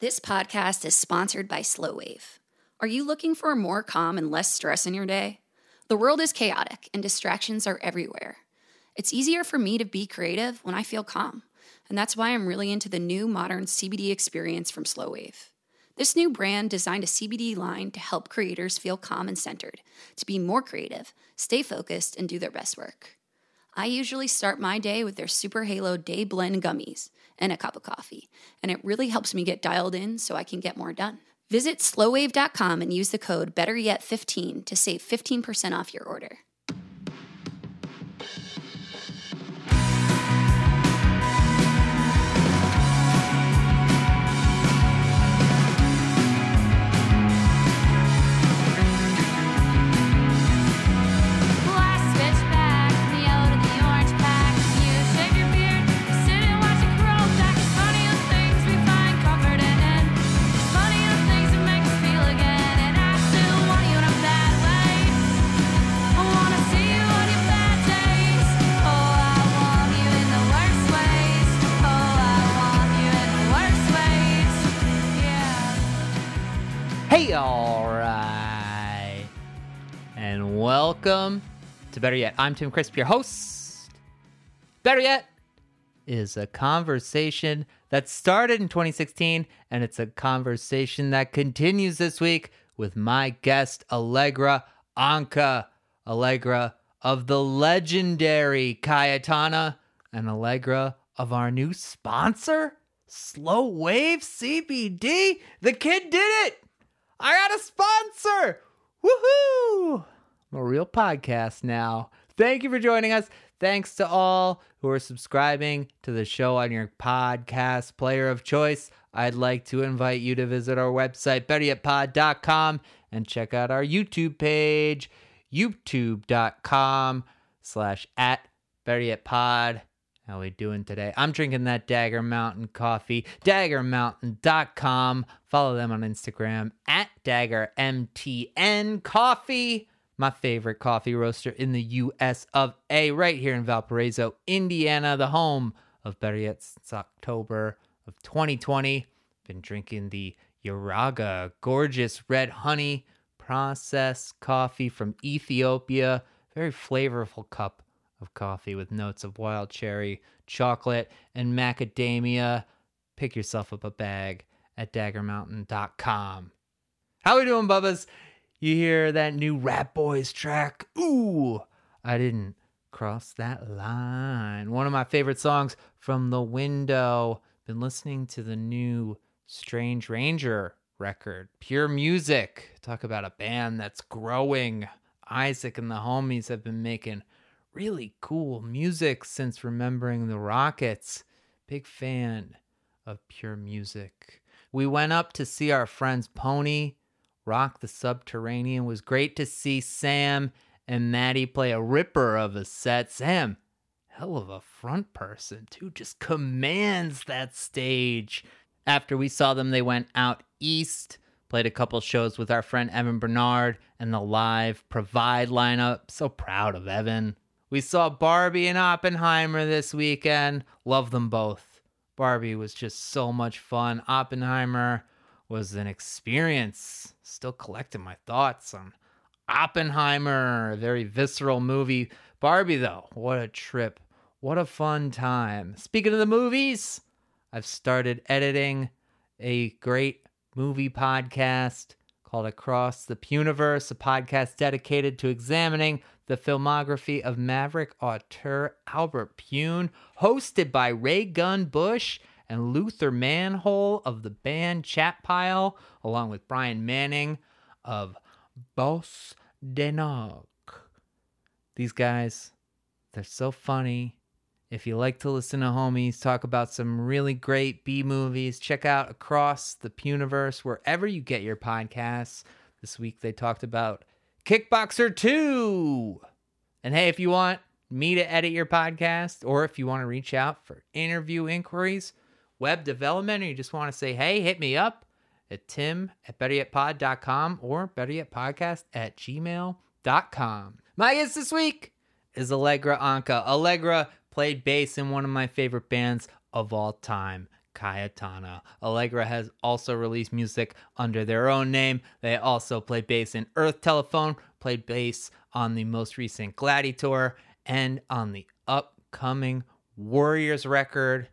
This podcast is sponsored by Slow Wave. Are you looking for more calm and less stress in your day? The world is chaotic and distractions are everywhere. It's easier for me to be creative when I feel calm, and that's why I'm really into the new modern CBD experience from Slow Wave. This new brand designed a CBD line to help creators feel calm and centered, to be more creative, stay focused, and do their best work. I usually start my day with their Super Halo Day Blend gummies and a cup of coffee, and it really helps me get dialed in so I can get more done. Visit slowwave.com and use the code BetterYet15 to save 15% off your order. Hey, all right. And welcome to Better Yet. I'm Tim Crisp, your host. Better Yet is a conversation that started in 2016, and it's a conversation that continues this week with my guest, Allegra Anka. Allegra of the legendary Cayetana, and Allegra of our new sponsor, Slow Wave CBD. The kid did it! I got a sponsor! Woohoo! I'm a real podcast now. Thank you for joining us. Thanks to all who are subscribing to the show on your podcast player of choice. I'd like to invite you to visit our website, betteryetpod.com, and check out our YouTube page, youtube.com slash at betteryetpod. How are we doing today? I'm drinking that Dagger Mountain coffee. DaggerMountain.com. Follow them on Instagram at DaggerMTN Coffee. My favorite coffee roaster in the U.S. of A. Right here in Valparaiso, Indiana, the home of Better Yet since October of 2020. Been drinking the Yaraga gorgeous red honey processed coffee from Ethiopia. Very flavorful cup of coffee with notes of wild cherry, chocolate, and macadamia. Pick yourself up a bag at daggermountain.com. How we doing, Bubbas? You hear that new Rap Boys track? Ooh, I didn't cross that line. One of my favorite songs from The Window. Been listening to the new Strange Ranger record, Pure Music. Talk about a band that's growing. Isaac and the homies have been making really cool music since remembering the Rockets. Big fan of pure music. We went up to see our friends Pony rock the subterranean. It was great to see Sam and Maddie play a ripper of a set. Sam, hell of a front person, too, just commands that stage. After we saw them, they went out east, played a couple shows with our friend Evan Bernard and the live Provide lineup. So proud of Evan. We saw Barbie and Oppenheimer this weekend. Love them both. Barbie was just so much fun. Oppenheimer was an experience. Still collecting my thoughts on Oppenheimer, a very visceral movie. Barbie, though, what a trip. What a fun time. Speaking of the movies, I've started editing a great movie podcast called Across the Pyuniverse, a podcast dedicated to examining the filmography of maverick auteur Albert Pyun, hosted by Raygun Busch and Luther Manhole of the band Chat Pile, along with Brian Manning of Boss Denog. These guys, they're so funny. If you like to listen to homies talk about some really great B movies, check out Across the Pyuniverse wherever you get your podcasts. This week they talked about Kickboxer 2. And hey, if you want me to edit your podcast or if you want to reach out for interview inquiries, web development, or you just want to say, hey, hit me up at tim at betteryetpod.com or betteryetpodcast at gmail.com. My guest this week is Allegra Anka. Allegra played bass in one of my favorite bands of all time, Cayetana. Allegra has also released music under their own name. They also play bass in Earth Telephone, played bass on the most recent Gladiator, and on the upcoming Warriors record,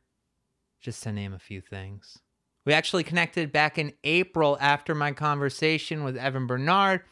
just to name a few things. We actually connected back in April after my conversation with Evan Bernard,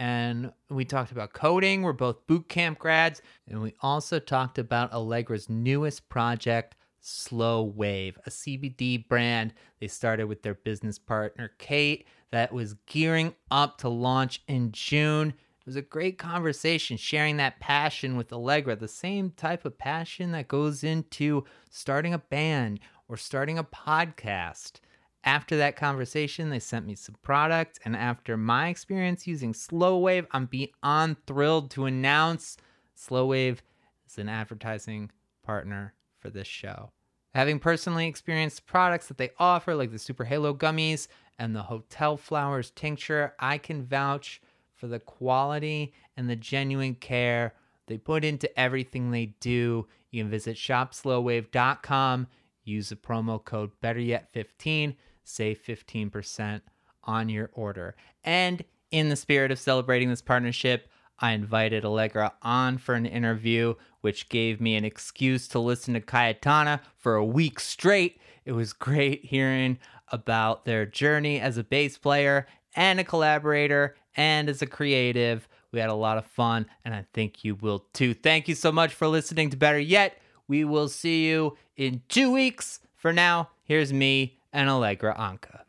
and we talked about coding. We're both boot camp grads, and we also talked about Allegra's newest project, Slow Wave, a CBD brand they started with their business partner, Kate, that was gearing up to launch in June. It was a great conversation sharing that passion with Allegra, the same type of passion that goes into starting a band or starting a podcast. After that conversation, they sent me some product, and after my experience using Slow Wave, I'm beyond thrilled to announce Slow Wave is an advertising partner for this show. Having personally experienced products that they offer, like the Super Halo gummies and the Hotel Flowers tincture, I can vouch for the quality and the genuine care they put into everything they do. You can visit shopslowwave.com, use the promo code BetterYet15, save 15% on your order. And in the spirit of celebrating this partnership, I invited Allegra on for an interview, which gave me an excuse to listen to Cayetana for a week straight. It was great hearing about their journey as a bass player and a collaborator and as a creative. We had a lot of fun, and I think you will too. Thank you so much for listening to Better Yet. We will see you in two weeks. For now, here's me and Allegra Anka.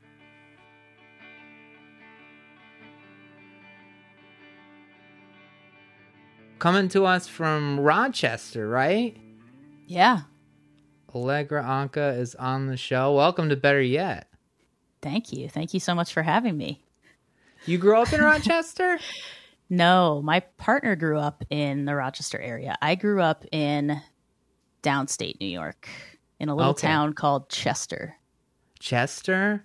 Coming to us from Rochester, right? Yeah. Allegra Anka is on the show. Welcome to Better Yet. Thank you. Thank you so much for having me. You grew up in Rochester? No, my partner grew up in the Rochester area. I grew up in downstate New York in a little Okay. town called Chester. Chester?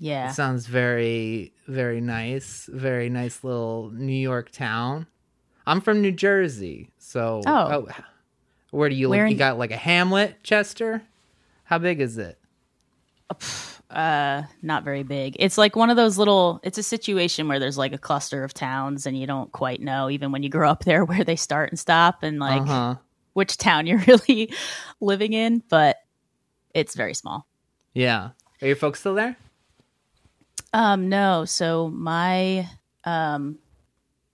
Yeah. It sounds very, very nice. Very nice little New York town. I'm from New Jersey. So, Oh. where do you Where live? in- You got like a hamlet, Chester? How big is it? uh not very big. It's like one of those little it's a situation where there's like a cluster of towns and you don't quite know even when you grow up there where they start and stop and like uh huh. which town you're really living in, but it's very small. Yeah. Are your folks still there? Um, no. So my um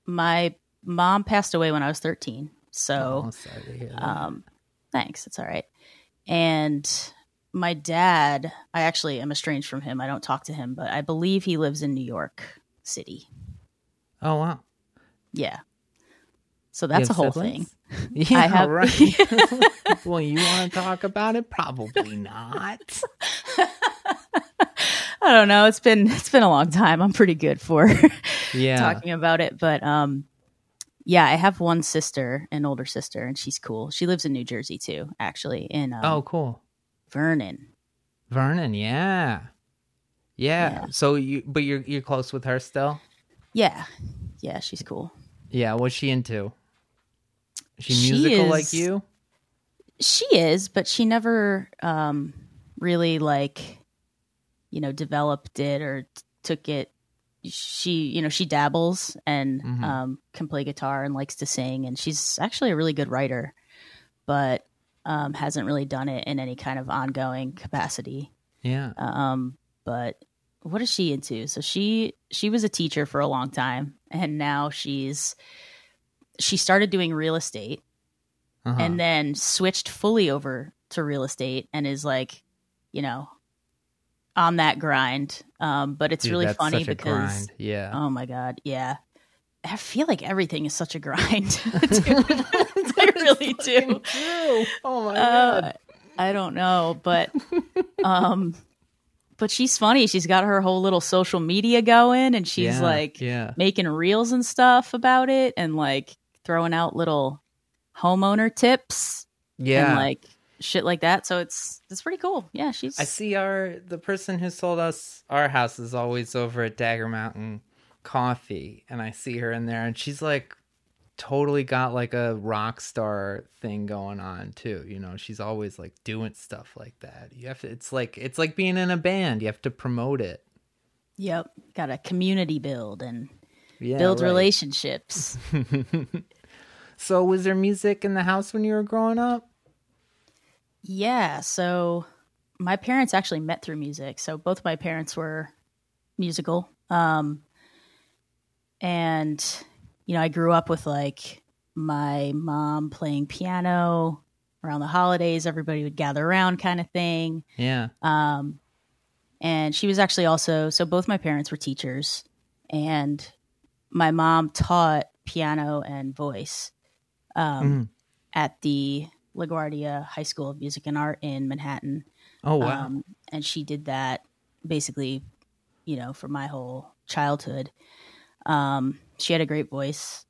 my mom passed away when I was thirteen. So oh, sorry to hear that. um thanks, it's all right. And my dad, I actually am estranged from him. I don't talk to him, but I believe he lives in New York City. oh, wow. Yeah. So that's a whole siblings? thing. Yeah, I have right. well, you want to talk about it? Probably not. I don't know. It's been it's been a long time. I'm pretty good for Yeah. talking about it, but um yeah, I have one sister, an older sister, and she's cool. She lives in New Jersey too, actually, in um, oh, cool. Vernon. Vernon, yeah. yeah. Yeah. So you but you're you're close with her still? Yeah, yeah, she's cool. Yeah, what's she into? Is she She musical like you? She is, but she never um really like you know developed it or t- took it. She you know she dabbles and Mhm. um can play guitar and likes to sing, and she's actually a really good writer, but um hasn't really done it in any kind of ongoing capacity. Yeah. um but what is she into so she she was a teacher for a long time and now she's she started doing real estate Uh-huh. and then switched fully over to real estate and is like you know on that grind um but it's Dude, really funny such a because grind. Yeah. oh my god yeah i feel like everything is such a grind i really do True. Oh my uh, I don't know, but um but she's funny. She's got her whole little social media going and she's Yeah, like yeah. making reels and stuff about it and like throwing out little homeowner tips Yeah. and like shit like that. So it's it's pretty cool. Yeah, she's I see our the person who sold us our house is always over at Dagger Mountain Coffee, and I see her in there, and she's like totally got like a rock star thing going on too. You know, she's always like doing stuff like that. You have to it's like it's like being in a band. You have to promote it. Yep. Got a community build and Yeah. build right. relationships. So was there music in the house when you were growing up? yeah. So my parents actually met through music. So both my parents were musical. Um, and, you know, I grew up with like my mom playing piano around the holidays. Everybody would gather around kind of thing. Yeah. Um, and she was actually also so both my parents were teachers, and my mom taught piano and voice um, at the LaGuardia High School of Music and Art in Manhattan. Oh wow. Um, and she did that basically, you know, for my whole childhood. Um, she had a great voice,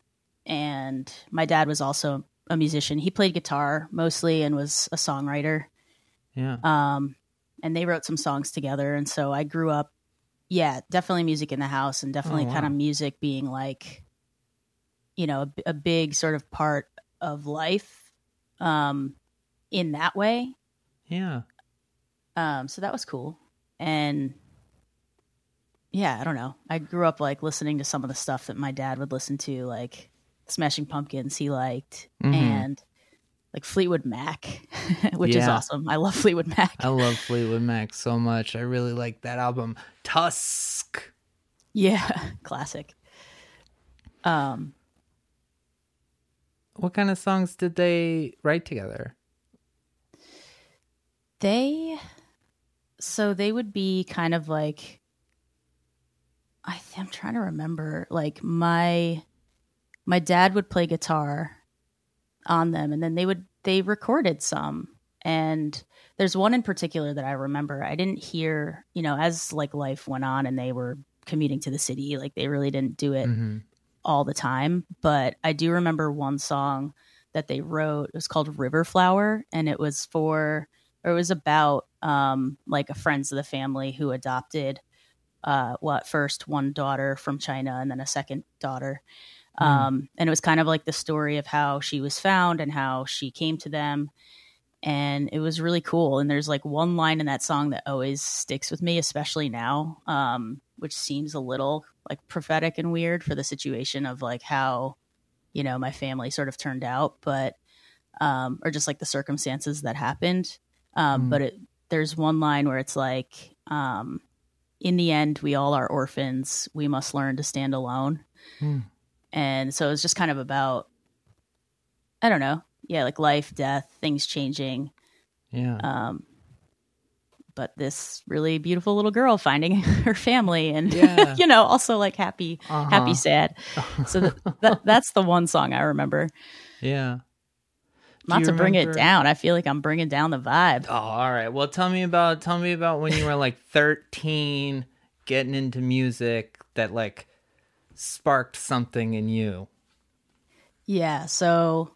and my dad was also a musician. He played guitar mostly and was a songwriter yeah. um, and they wrote some songs together. And so I grew up, yeah, definitely music in the house, and definitely Oh, kind of music being like, you know, a, a big sort of part of life, um, in that way. yeah. Um, so that was cool, and yeah, I don't know. I grew up like listening to some of the stuff that my dad would listen to, like Smashing Pumpkins, he liked, Mhm. and like Fleetwood Mac, which is awesome. I love Fleetwood Mac. I love Fleetwood Mac so much. I really like that album. Tusk. Yeah, classic. Um, What kind of songs did they write together? they so they would be kind of like I I'm trying to remember like my my dad would play guitar on them and then they would they recorded some and there's one in particular that I remember I didn't hear you know as like life went on and they were commuting to the city like they really didn't do it Mm-hmm. All the time, but I do remember one song that they wrote. It was called River Flower, and it was for, or it was about, um, like a friends of the family who adopted, uh, what first one daughter from China and then a second daughter. Um, and it was kind of like the story of how she was found and how she came to them. And it was really cool. And there's like one line in that song that always sticks with me, especially now, um, which seems a little like prophetic and weird for the situation of like how, you know, my family sort of turned out, but, um, or just like the circumstances that happened. Um, Mm. But it, there's one line where it's like, um, in the end, we all are orphans. We must learn to stand alone. Hmm. And so it's just kind of about, I don't know. Yeah, like life, death, things changing. Yeah. Um, but this really beautiful little girl finding her family and, Yeah. you know, also like happy, Uh-huh. happy, sad. So th- that, that's the one song I remember. yeah. Do Not to bring it down. I feel like I'm bringing down the vibe. Oh, all right. Well, tell me about tell me about when you were like 13 getting into music that like sparked something in you. Yeah. So,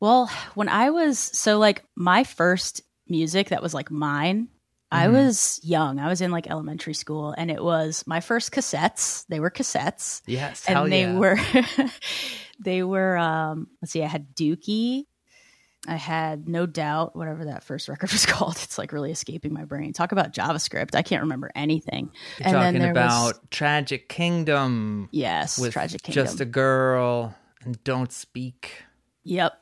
well, when I was so like my first music that was like mine, I Mhm. was young. I was in like elementary school, and it was my first cassettes. They were cassettes, Yes, and they yeah. were they were. um Let's see, I had Dookie. I had no doubt whatever that first record was called. It's like really escaping my brain. Talk about JavaScript. I can't remember anything. You're and then talking there about was Tragic Kingdom yes, with Tragic Kingdom. Just a Girl and Don't Speak. yep.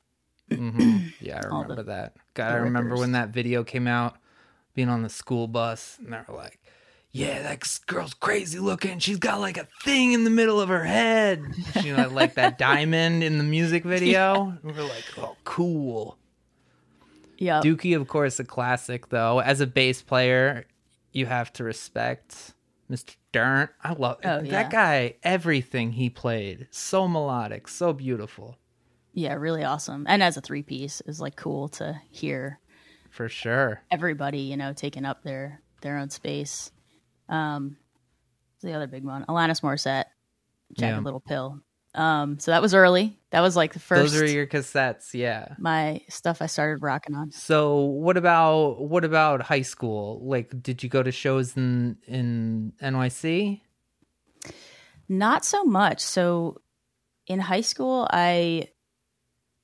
Hmm Yeah, I remember the- that. God, I remember when that video came out, being on the school bus, and they were like, "Yeah, that girl's crazy looking. She's got like a thing in the middle of her head. She had like that diamond in the music video." And we were like, "Oh, cool." Yeah. Dookie, of course, a classic though. As a bass player, you have to respect Mr. Dirnt. I love Oh, that yeah. guy. Everything he played, so melodic, so beautiful, Yeah, really awesome. And as a three piece is like cool to hear for sure. everybody, you know, taking up their their own space. Um the other big one. Alanis Morissette, Jagged Yeah. Little Pill. Um so that was early. That was like the first Those are your cassettes, yeah. my stuff I started rocking on. So what about what about high school? Like, did you go to shows in in NYC? Not so much. So in high school, I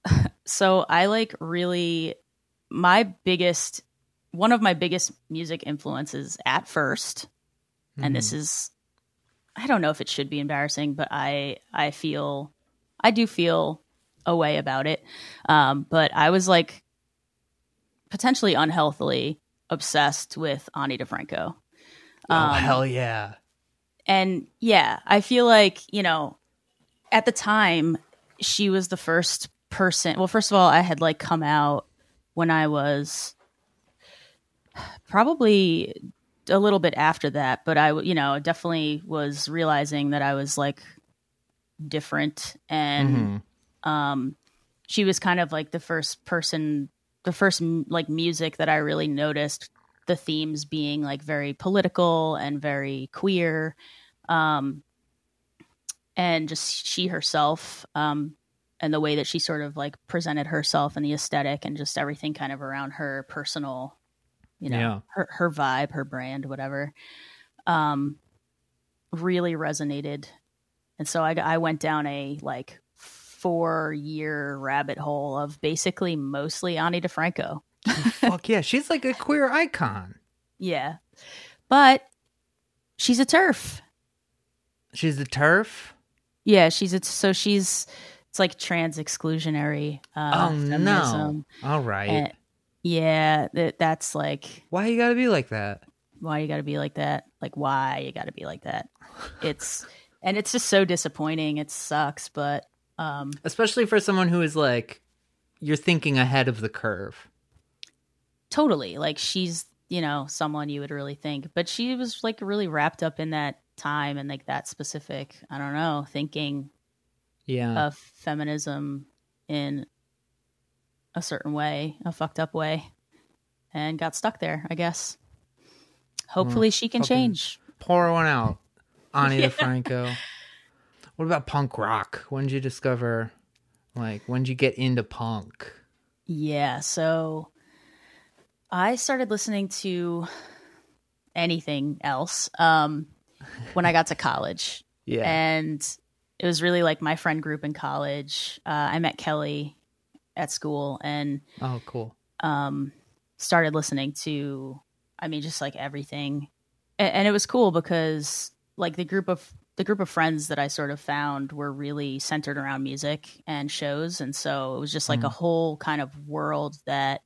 so I like really my biggest one of my biggest music influences at 1st and this is I don't know if it should be embarrassing, but I I feel I do feel a way about it. Um, but I was like potentially unhealthily obsessed with Ani DiFranco. oh Um, hell yeah. and yeah, I feel like, you know, at the time, she was the first person. Well, first of all, I had like come out when I was probably a little bit after that, but I, you know, definitely was realizing that I was like different and Mhm. um she was kind of like the first person the first like music that i really noticed the themes being like very political and very queer um and just she herself um and the way that she sort of like presented herself and the aesthetic and just everything kind of around her personal you know Yeah. her her vibe her brand whatever um really resonated and so I, I went down a like four year rabbit hole of basically mostly Ani DiFranco. Fuck yeah. She's like a queer icon. Yeah. But she's a turf. She's the turf. Yeah, she's a, so she's it's like trans exclusionary uh oh no. feminism. All right. And- yeah, that, that's like Why you gotta be like that? why you got to be like that? Like why you got to be like that? It's and it's just so disappointing. It sucks, but um Especially for someone who is like you're thinking ahead of the curve. totally like she's you know someone you would really think but she was like really wrapped up in that time and like that specific i don't know thinking Yeah. of feminism in a certain way a fucked up way and got stuck there i guess hopefully she can change Pour one out. Ani Yeah. DiFranco. What about punk rock? When did you discover like when did you get into punk? Yeah, so I started listening to anything else um, when I got to college, Yeah. and it was really like my friend group in college. Uh, I met Kelly at school and oh cool. um, started listening to, I mean, just like everything, and, and it was cool because like the group of the group of friends that I sort of found were really centered around music and shows, and so it was just like a whole kind of world that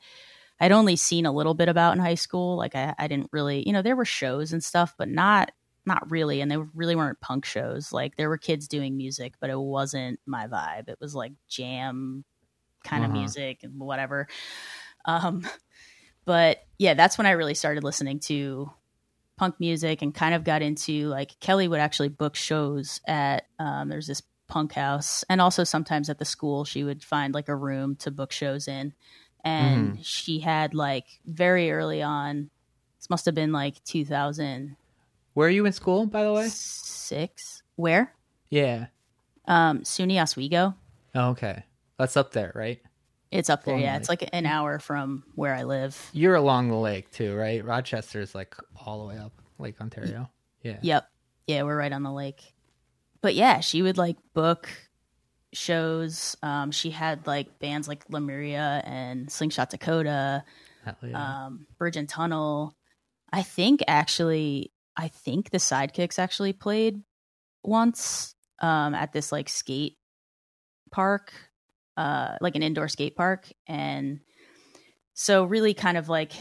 I'd only seen a little bit about in high school. Like I, I didn't really, you know, there were shows and stuff, but not not really, and they really weren't punk shows. Like there were kids doing music, but it wasn't my vibe. It was like jam kind of Uh-huh. music and whatever. Um, but yeah, that's when I really started listening to punk music and kind of got into like Kelly would actually book shows at um, there's this punk house and also sometimes at the school she would find like a room to book shows in and she had like very early on this must have been like 2006 Where are you in school, by the way? Six. where Yeah. um SUNY Oswego Oh, okay. That's up there, right? it's up there Long yeah it's like an hour from where I live You're along the lake too, right? Rochester's like all the way up Lake Ontario. Yeah. Yep. Yeah, we're right on the lake. But yeah, she would like book shows. Um, she had like bands like Lemuria and Slingshot Dakota, yeah. um, Bridge and Tunnel. I think actually, I think the Sidekicks actually played once um, at this like skate park, uh, like an indoor skate park, and so really kind of like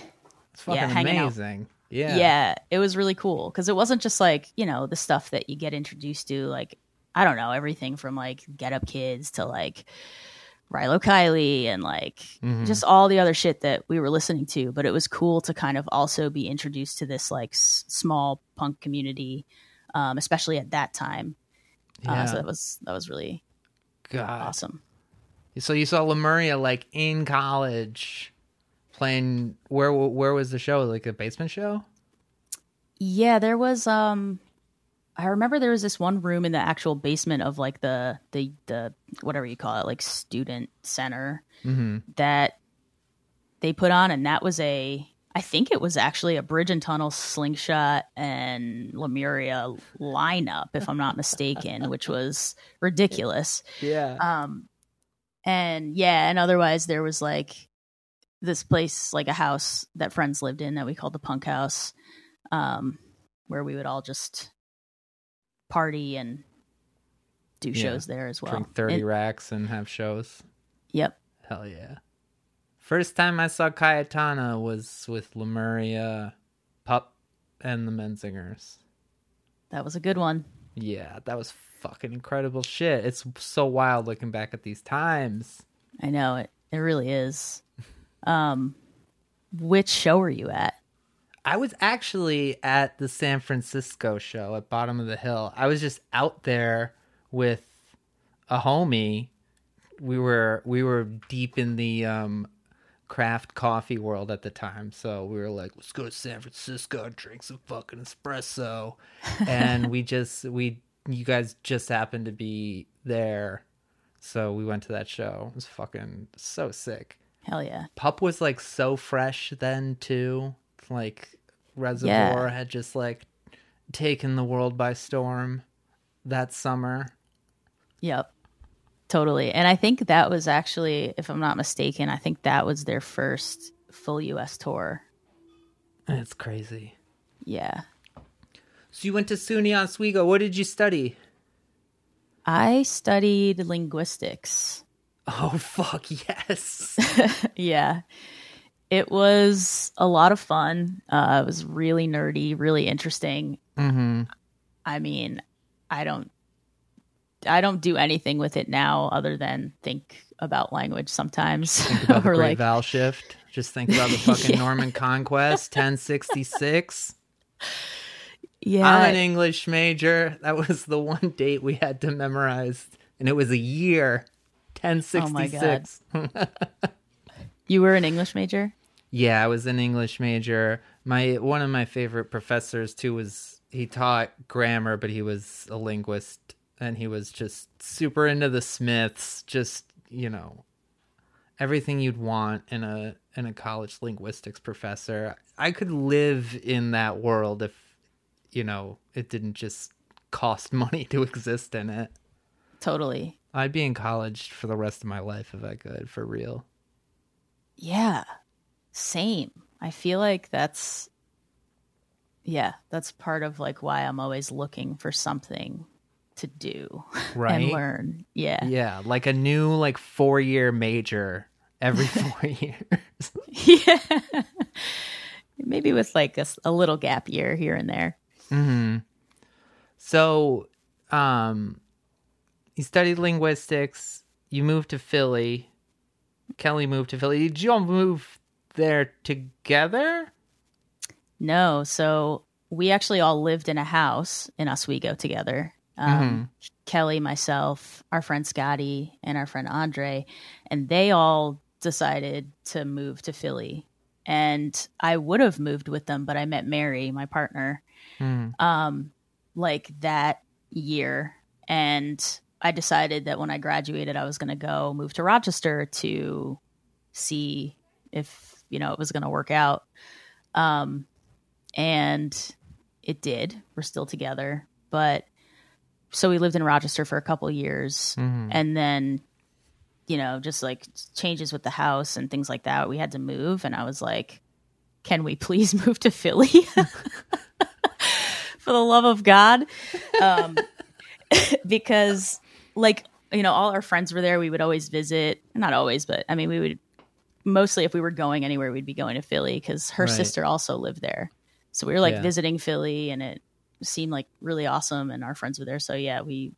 it's yeah, hanging out. amazing. Yeah. yeah. it was really cool because it wasn't just like you know the stuff that you get introduced to like i don't know everything from like get up kids to like rilo kiley and like Mhm. just all the other shit that we were listening to but it was cool to kind of also be introduced to this like s- small punk community um, especially at that time Yeah. uh, so that was that was really God. awesome So you saw Lemuria like in college playing where where was the show? Like a basement show? Yeah, there was um I remember there was this one room in the actual basement of like the the the whatever you call it, like student center Mhm. that they put on and that was a I think it was actually a Bridge and Tunnel Slingshot and Lemuria lineup, if I'm not mistaken, which was ridiculous. Yeah. Um, and yeah, and otherwise there was like this place, like a house that friends lived in that we called the Punk House, um, where we would all just party and do Yeah. shows there as well. Drink 30 And- racks and have shows. yep. Hell yeah. First time I saw Cayetana was with Lemuria, Pup, and the Menzingers. That was a good one. Yeah, that was fucking incredible shit. It's so wild looking back at these times. I know it. It really is. Um, which show were you at? I was actually at the San Francisco show at Bottom of the Hill. I was just out there with a homie. We were we were deep in the um craft coffee world at the time. So we were like, let's go to San Francisco, and drink some fucking espresso. and we just we you guys just happened to be there. So we went to that show. It was fucking so sick. Hell yeah. Pup was like so fresh then too. Like Reservoir had just like taken the world by storm that summer. Yep. Totally. And I think that was actually, if I'm not mistaken, I think that was their first full US tour. That's crazy. Yeah. So you went to SUNY Oswego. What did you study? I studied linguistics. Oh fuck yes. yeah. It was a lot of fun. Uh, it was really nerdy, really interesting. mm-hmm. I mean, I don't I don't do anything with it now other than think about language sometimes. Think about or like Vowel Shift. Just think about the fucking Yeah. Norman Conquest, 1066. yeah. I'm an English major. That was the one date we had to memorize, and it was a year. 1066. you were an English major? Yeah, I was an English major. My one of my favorite professors too was he taught grammar, but he was a linguist and he was just super into the Smiths, just, you know, everything you'd want in a in a college linguistics professor. I could live in that world if you know, it didn't just cost money to exist in it. Totally. I'd be in college for the rest of my life if I could, for real. Yeah. Same. I feel like that's yeah, that's part of like why I'm always looking for something to do Right. and learn. Yeah. Yeah, like a new like four year major every four years. Yeah. Maybe with like a little gap year here and there. hmm So, um, you studied linguistics. You moved to Philly. Kelly moved to Philly. Did you all move there together? No, so we actually all lived in a house in Oswego together. Um, Kelly, myself, our friend Scotty, and our friend Andre, and they all decided to move to Philly. And I would have moved with them, but I met Mary, my partner, Mhm. um, like that year. And I decided that when I graduated, I was going to go move to Rochester to see if, you know, it was going to work out. Um, and it did. We're still together. But so we lived in Rochester for a couple years. Mhm. And then, you know, just like changes with the house and things like that, we had to move. And I was like, can we please move to Philly? For the love of God. Um, because, like, you know, all our friends were there. We would always visit. Not always, but I mean, we would mostly, if we were going anywhere, we'd be going to Philly because her Right. sister also lived there. So we were like Yeah. visiting Philly and it seemed like really awesome. And our friends were there. So yeah, we,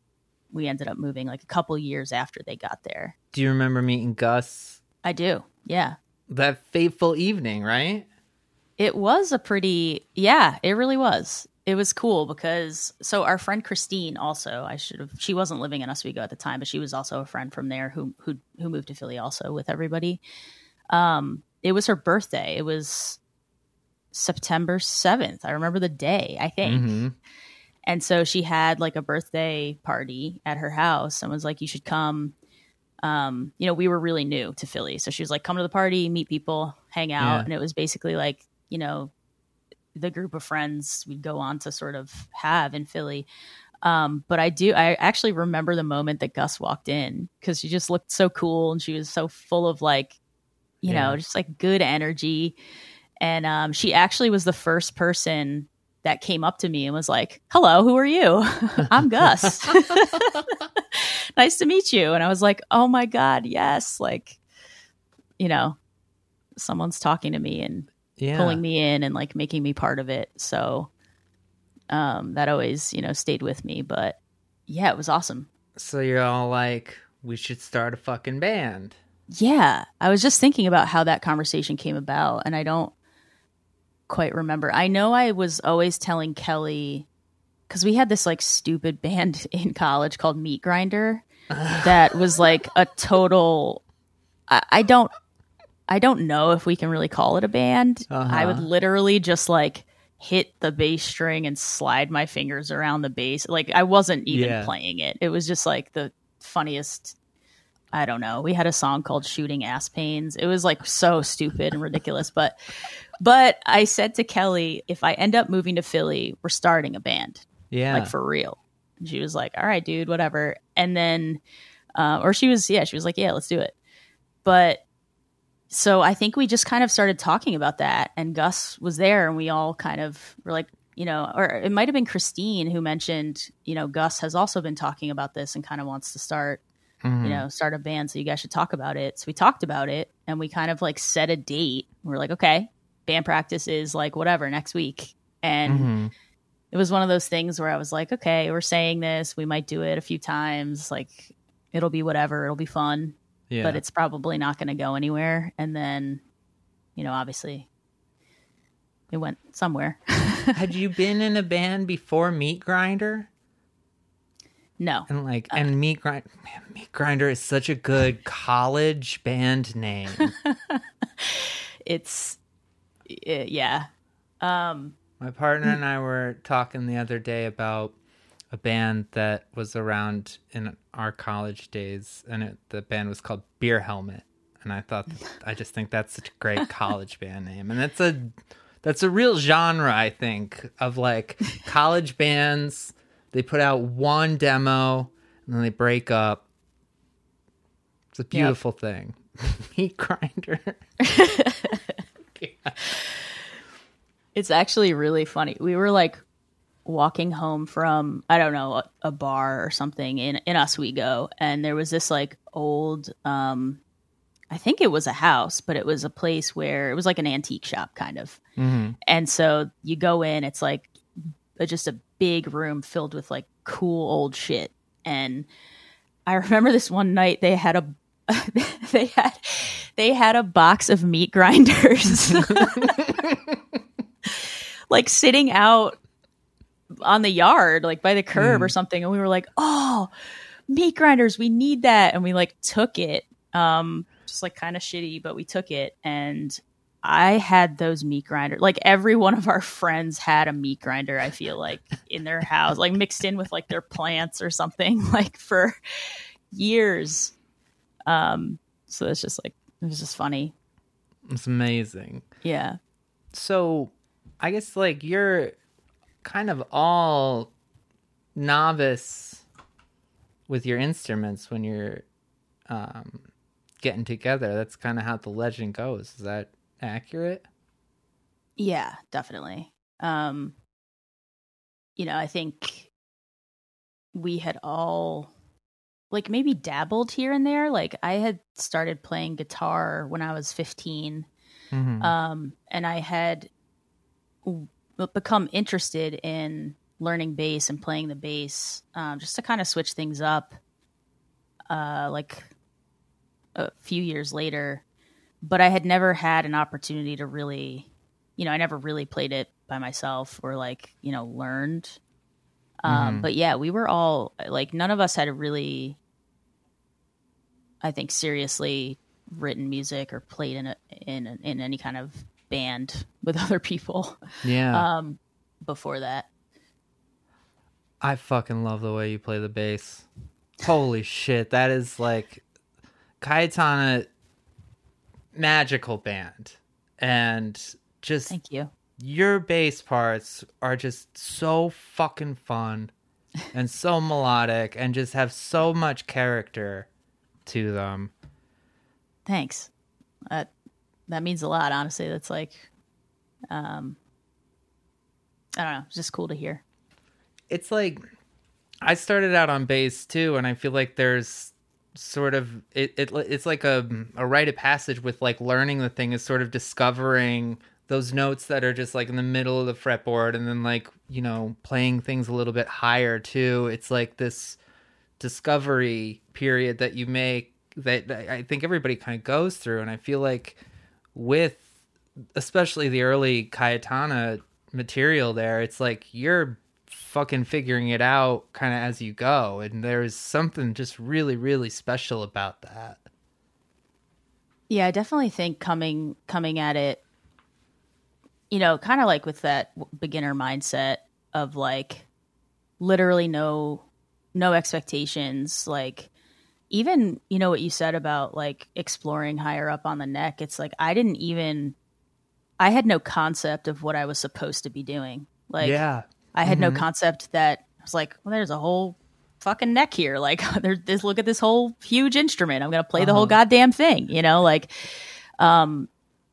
we ended up moving like a couple years after they got there. Do you remember meeting Gus I do. Yeah. that fateful evening, right? It was a pretty, yeah, it really was. It was cool because, so our friend Christine also, I should have, she wasn't living in Oswego at the time, but she was also a friend from there who, who, who moved to Philly also with everybody. Um, it was her birthday. It was September 7th. I remember the day, I think. Mhm. And so she had like a birthday party at her house and was like, you should come. Um, you know, we were really new to Philly. So she was like, come to the party, meet people, hang out. Yeah. And it was basically like you know, the group of friends we'd go on to sort of have in Philly. Um, but I do, I actually remember the moment that Gus walked in because she just looked so cool and she was so full of like, you Yeah. know, just like good energy. And um, she actually was the first person that came up to me and was like, "Hello, who are you? I'm Gus. nice to meet you." And I was like, "Oh my god, yes!" Like, you know, someone's talking to me and Yeah. pulling me in and like making me part of it. So, um, that always you know stayed with me. But yeah, it was awesome. So you're all like, we should start a fucking band. Yeah, I was just thinking about how that conversation came about, and I don't quite remember. I know I was always telling Kelly because we had this like stupid band in college called Meat Grinder that was like a total. I, I don't. I don't know if we can really call it a band. I would Uh-huh. literally just like hit the bass string and slide my fingers around the bass. Like I wasn't even Yeah. playing it. It was just like the funniest I don't know. We had a song called Shooting Ass Pains. It was like so stupid and ridiculous, but but I said to Kelly, if I end up moving to Philly, we're starting a band. Yeah. Like for real. And she was like, "All right, dude, whatever." And then uh, or she was yeah, she was like, "Yeah, let's do it." But so I think we just kind of started talking about that and Gus was there and we all kind of were like, you know, or it might have been Christine who mentioned, you know, Gus has also been talking about this and kind of wants to start Mhm. you know, start a band. So you guys should talk about it. So we talked about it and we kind of like set a date. We're like, okay, band practice is like whatever next week. And Mhm. it was one of those things where I was like, okay, we're saying this. We might do it a few times. Like it'll be whatever. It'll be fun, Yeah. but it's probably not going to go anywhere. And then, you know, obviously it went somewhere. Had you been in a band before Meat Grinder? No. And like, Uh, and Meat Grinder, man, Meat Grinder is such a good college band name. It's, uh, yeah. Um, My partner and I were talking the other day about a band that was around in our college days, and it, the band was called Beer Helmet. And I thought, I just think that's such a great college band name, and that's a that's a real genre, I think, of like college bands. They put out one demo and then they break up. It's a beautiful thing. Meat Grinder. It's actually really funny. We were like walking home from I don't know a, a bar or something in in Oswego, and there was this like old, um, I think it was a house, but it was a place where it was like an antique shop kind of. hmm And so you go in, it's like a, just a big room filled with like cool old shit. And I remember this one night they had a they had they had a box of meat grinders. Like sitting out on the yard like by the curb or something. And we were like oh meat grinders we need that. And we like took it um just like kind of shitty but we took it. And i had those meat grinders like every one of our friends had a meat grinder i feel like in their house like mixed in with like their plants or something like for years um so it's just like it was just funny It's amazing. yeah so I guess like you're kind of all novice with your instruments when you're um, getting together. That's kind of how the legend goes. Is that accurate? Yeah, definitely. Um you know, I think we had all like maybe dabbled here and there. Like I had started playing guitar when I was 15. Mm-hmm. Um and I had w- become interested in learning bass and playing the bass um just to kind of switch things up uh like a few years later but I had never had an opportunity to really, you know, I never really played it by myself or like, you know, learned. Um, Mhm. But yeah, we were all like, none of us had really, I think, seriously written music or played in a, in a, in any kind of band with other people yeah. um, before that. I fucking love the way you play the bass. Holy shit, that is like Cayetana magical band. And just Thank you. your bass parts are just so fucking fun and so melodic and just have so much character to them. Thanks. That that means a lot, honestly. That's like um I don't know, it's just cool to hear. It's like I started out on bass too, and I feel like there's sort of it, it it's like a a rite of passage with like learning the thing is sort of discovering those notes that are just like in the middle of the fretboard and then like you know playing things a little bit higher too. It's like this discovery period that you make that i think everybody kind of goes through. And i feel like with especially the early Cayetana material there it's like you're fucking figuring it out kind of as you go and there's something just really really special about that Yeah, I definitely think coming coming at it, you know, kind of like with that beginner mindset of like literally no no expectations, like even you know what you said about like exploring higher up on the neck. It's like I didn't even I had no concept of what I was supposed to be doing. Like yeah I had no mm-hmm. concept that I was like, well, there's a whole fucking neck here. Like, there's this. Look at this whole huge instrument. I'm gonna play the whole uh-huh. goddamn thing. You know, like, um,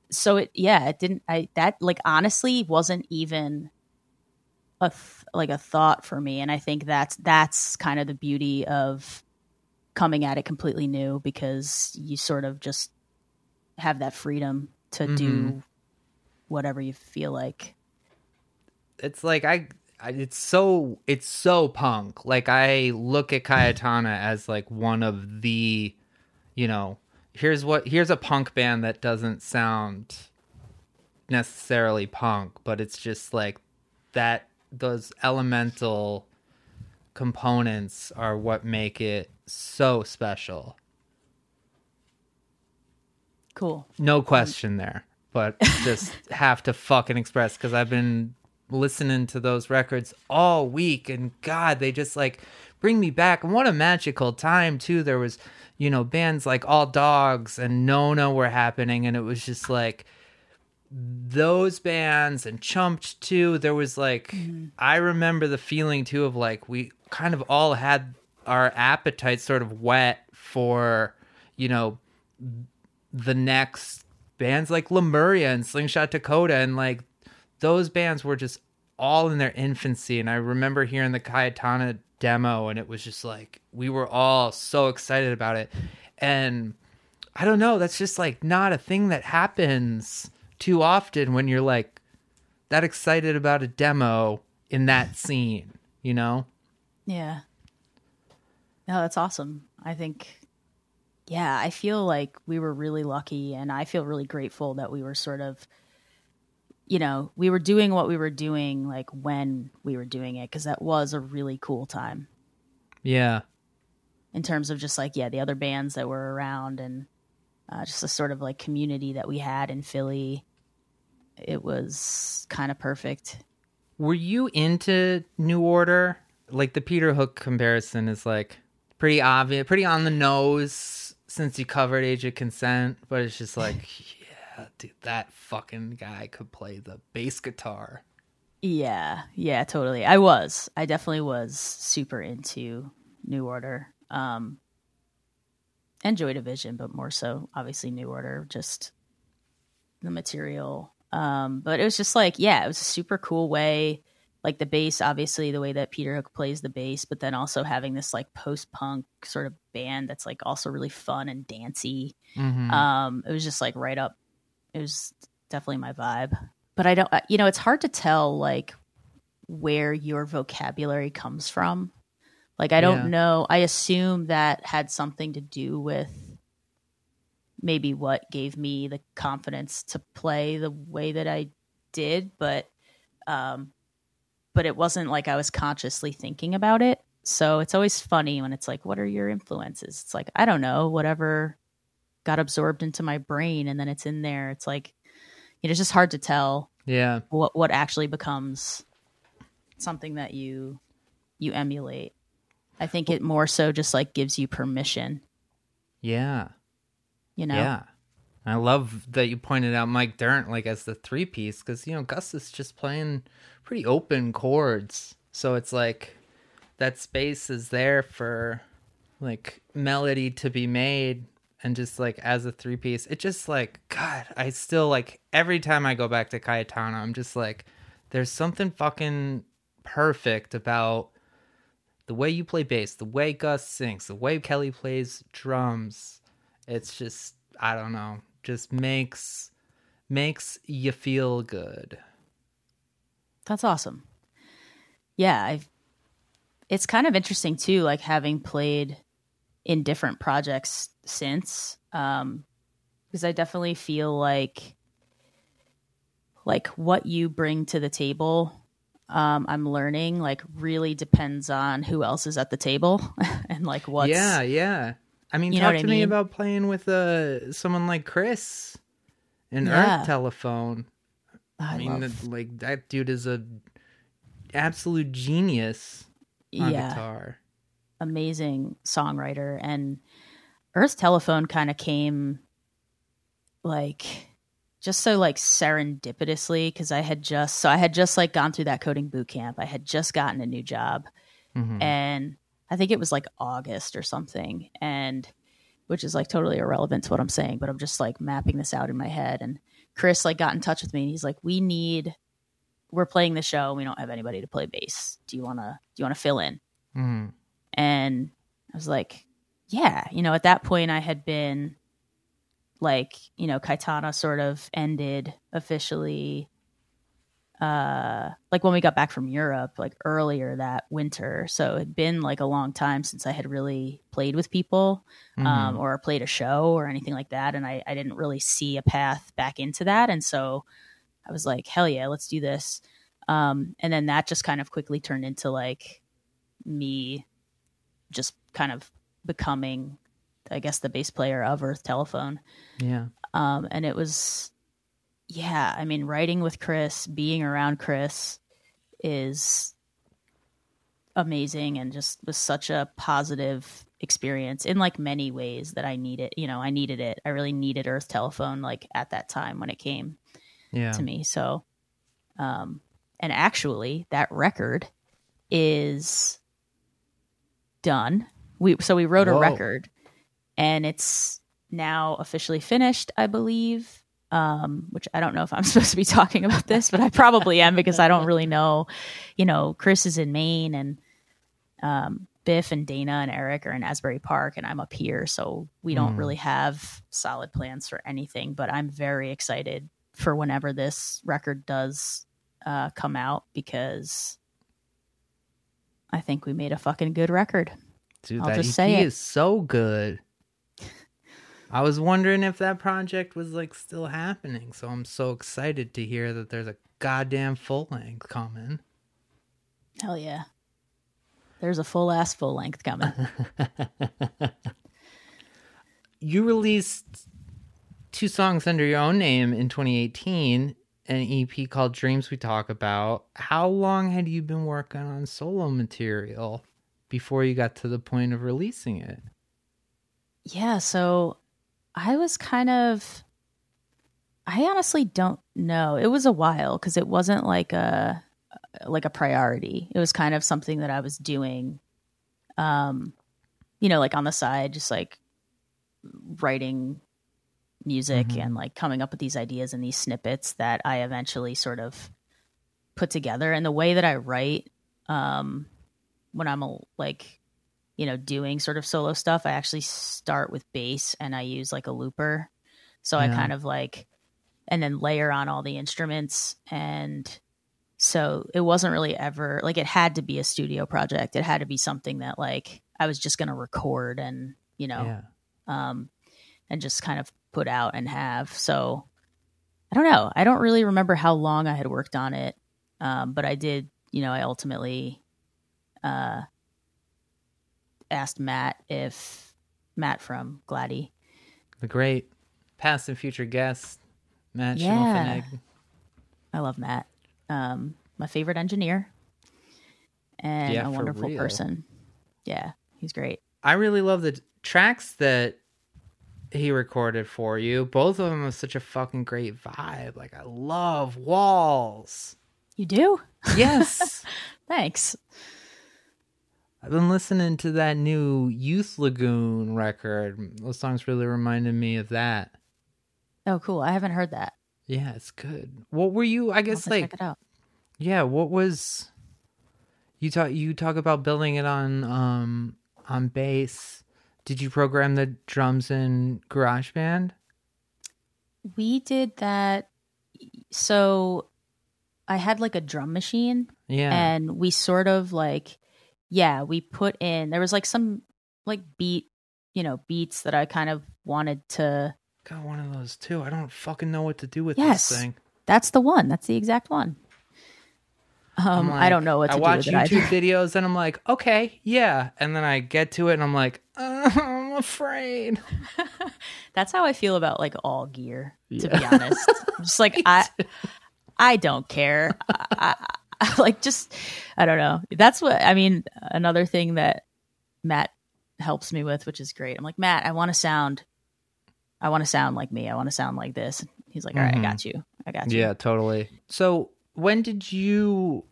so it, yeah, it didn't. I that like honestly wasn't even a th- like a thought for me, and I think that's that's kind of the beauty of coming at it completely new because you sort of just have that freedom to do mm-hmm. whatever you feel like. it's like I it's so it's so punk. Like I look at Cayetana as like one of the, you know, here's what here's a punk band that doesn't sound necessarily punk, but it's just like that those elemental components are what make it so special. Cool. No question there, but just have to fucking express because I've been listening to those records all week, and God, they just like bring me back. And what a magical time too. There was, you know, bands like All Dogs and Nona were happening, and it was just like those bands and Chumped too. There was like mm-hmm. I remember the feeling too of like we kind of all had our appetites sort of whet for, you know, the next bands like Lemuria and Slingshot Dakota and like those bands were just all in their infancy and I remember hearing the Cayetana demo and it was just like we were all so excited about it and I don't know that's just like not a thing that happens too often when you're like that excited about a demo in that scene you know Yeah. No, that's awesome. I think, yeah, I feel like we were really lucky, and I feel really grateful that we were sort of, you know, we were doing what we were doing like when we were doing it, because that was a really cool time yeah in terms of just like, yeah, the other bands that were around and uh, just a sort of like community that we had in Philly. It was kind of perfect. Were you into New Order? Like the Peter Hook comparison is like pretty obvious, pretty on the nose since you covered Age of Consent, but it's just like, dude, that fucking guy could play the bass guitar. Yeah, yeah, totally. I was. I definitely was super into New Order. Um and Joy Division, but more so obviously New Order, just the material. Um but it was just like, yeah, it was a super cool way like the bass obviously the way that Peter Hook plays the bass, but then also having this like post-punk sort of band that's like also really fun and dancey. Mhm. Um, it was just like right up. It was definitely my vibe. But I don't, uh, you know, it's hard to tell like where your vocabulary comes from. Like I don't Yeah. know. I assume that had something to do with maybe what gave me the confidence to play the way that I did, but um but it wasn't like I was consciously thinking about it. So it's always funny when it's like what are your influences? It's like I don't know, whatever got absorbed into my brain and then it's in there. It's like you know, it's just hard to tell yeah. what what actually becomes something that you you emulate. I think it more so just like gives you permission, Yeah. you know. Yeah. I love that you pointed out Mike Dirnt like as the three piece because you know Gus is just playing pretty open chords, so it's like that space is there for like melody to be made and just like as a three piece it just like god i still like every time i go back to Cayetana, i'm just like there's something fucking perfect about the way you play bass the way gus sings the way kelly plays drums it's just i don't know just makes makes you feel good That's awesome. Yeah, I've it's kind of interesting too, like having played in different projects since. Um because I definitely feel like like what you bring to the table um I'm learning like really depends on who else is at the table and like what's yeah yeah i mean talk what I to me about playing with uh someone like chris in Yeah. earth telephone I, I mean, love- that- like that dude is a absolute genius on yeah. guitar. Amazing songwriter. And earth telephone kind of came like just so like serendipitously because i had just so i had just like gone through that coding boot camp. I had just gotten a new job. Mhm. and i think it was like august or something. And which is like totally irrelevant to what i'm saying but i'm just like mapping this out in my head. And chris like got in touch with me and he's like we need we're playing the show and we don't have anybody to play bass. Do you want to do you want to fill in? Mhm. And I was like, yeah, you know, at that point I had been like, you know, Cayetana sort of ended officially uh like when we got back from Europe, like earlier that winter. So it had been like a long time since I had really played with people um or played a show or anything like that. And I, I didn't really see a path back into that. And so I was like, hell yeah, let's do this. Um and then that just kind of quickly turned into like me just kind of becoming i guess the bass player of earth telephone Yeah. um and it was yeah i mean writing with chris being around chris is amazing and just was such a positive experience in like many ways that i needed you know i needed it i really needed earth telephone like at that time when it came Yeah. to me. So, um, and actually, that record is done. We so we wrote a record, and it's now officially finished, I believe. Um, which I don't know if I'm supposed to be talking about this, but I probably am because I don't really know. You know, Chris is in Maine, and um, Biff and Dana and Eric are in Asbury Park, and I'm up here, so we don't Mm. really have solid plans for anything. But I'm very excited for whenever this record does uh, come out because I think we made a fucking good record. Dude, I'll that just EP say it. is so good. I was wondering if that project was like still happening, so I'm so excited to hear that there's a goddamn full length coming. Hell yeah. There's a full ass full length coming. You released two songs under your own name in 2018, an EP called Dreams We Talk About. How long had you been working on solo material before you got to the point of releasing it? yeah, so I was kind of I honestly don't know. It was a while cuz it wasn't like a like a priority. It was kind of something that I was doing um you know, like on the side just like writing music Mhm. and like coming up with these ideas and these snippets that I eventually sort of put together. And the way that I write um when I'm a, like you know doing sort of solo stuff I actually start with bass and I use like a looper. So I kind of like and then layer on all the instruments. And so it wasn't really ever like it had to be a studio project. It had to be something that like I was just going to record and you know Yeah. um, and just kind of put out and have. So I don't know. I don't really remember how long I had worked on it, um, but I did. You know, I ultimately uh, asked Matt if Matt from Gladie. The great past and future guest, Matt Yeah. Schimmelfennig. I love Matt. Um, my favorite engineer and Yeah, a wonderful person. Yeah, he's great. I really love the tracks that he recorded for you. Both of them have such a fucking great vibe. Like I love Walls. You do? Yes. Thanks. I've been listening to that new Youth Lagoon record. Those songs really reminded me of that. Oh, cool. I haven't heard that. Yeah, it's good. What were you? I guess like check it out. yeah. What was you talk? You talk about building it on um on bass. Did you program the drums in GarageBand? We did that. So I had like a drum machine Yeah. and we sort of like, yeah, we put in, there was like some like beat, you know, beats that I kind of wanted to. Got one of those too. I don't fucking know what to do with Yes. this thing. That's the one. That's the exact one. Um, I'm I don't know what to I do watch with it YouTube either. videos and I'm like, okay, yeah, and then I get to it and I'm like, uh, I'm afraid. That's how I feel about like all gear, to be honest. I'm just like I, I don't care. I, I, I, like just, I don't know. That's what I mean. Another thing that Matt helps me with, which is great. I'm like Matt, I want to sound, I want to sound like me. I want to sound like this. He's like, all right, Mhm. I got you. I got you. Yeah, totally. So when did you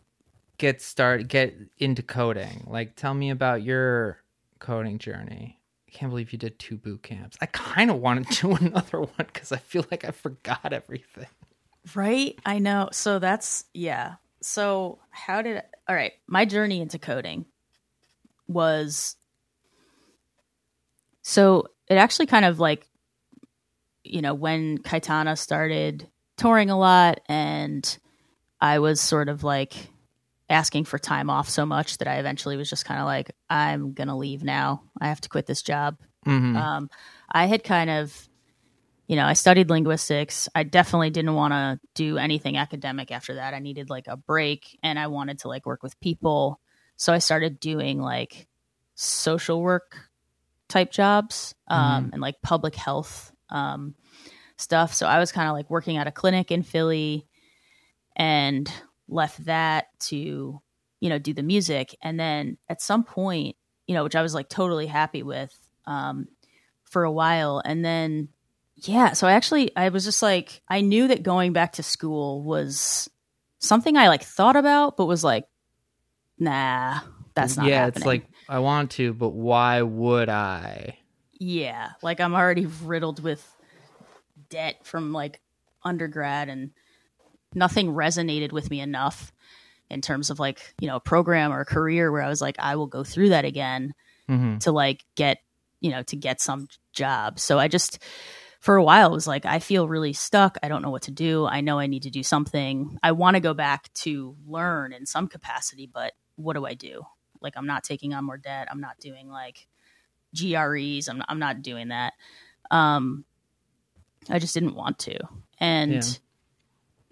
get start get into coding? Like, tell me about your coding journey. I can't believe you did two boot camps. I kind of want to do another one because I feel like I forgot everything. Right? I know. So that's yeah. So how did all right, my journey into coding was so it actually kind of like you know, when Cayetana started touring a lot and I was sort of like asking for time off so much that I eventually was just kind of like I'm going to leave now. I have to quit this job. Mhm. Um, I had kind of, you know, I studied linguistics. I definitely didn't want to do anything academic after that. I needed like a break and I wanted to like work with people. So I started doing like social work type jobs um, and like public health um, stuff. So I was kind of like working at a clinic in Philly and left that to, you know, do the music. And then at some point, you know, which I was like totally happy with um, for a while. And then, yeah, so I actually, I was just like, I knew that going back to school was something I like thought about, but was like, nah, that's not yeah, happening. it's like I want to, but why would I? Yeah, like I'm already riddled with debt from like undergrad and nothing resonated with me enough in terms of like, you know, a program or a career where I was like I will go through that again Mhm. to like get, you know, to get some job. So I just for a while was like I feel really stuck. I don't know what to do. I know I need to do something. I want to go back to learn in some capacity, but what do I do? Like I'm not taking on more debt. I'm not doing like GREs. I'm I'm not doing that. Um, I just didn't want to. And Yeah.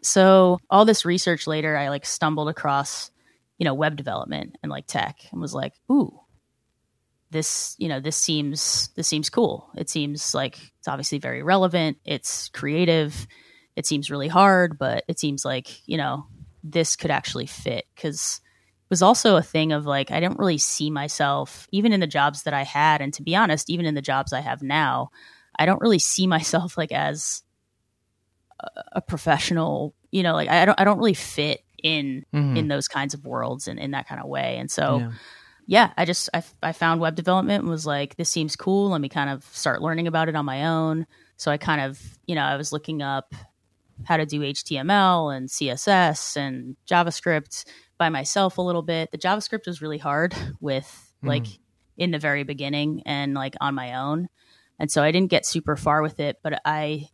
So all this research later, I like stumbled across, you know, web development and like tech, and was like, ooh, this you know this seems this seems cool. It seems like it's obviously very relevant. It's creative. It seems really hard, but it seems like you know this could actually fit because it was also a thing of like I didn't really see myself even in the jobs that I had and to be honest even in the jobs I have now I don't really see myself like as a, professional you know like I don't I don't really fit in Mhm. in those kinds of worlds and in that kind of way and so Yeah. yeah, I just I, I found web development and was like, this seems cool. Let me kind of start learning about it on my own. So I kind of, you know, I was looking up how to do HTML and CSS and JavaScript by myself a little bit. The JavaScript was really hard with like in the very beginning and like on my own. And so I didn't get super far with it, but I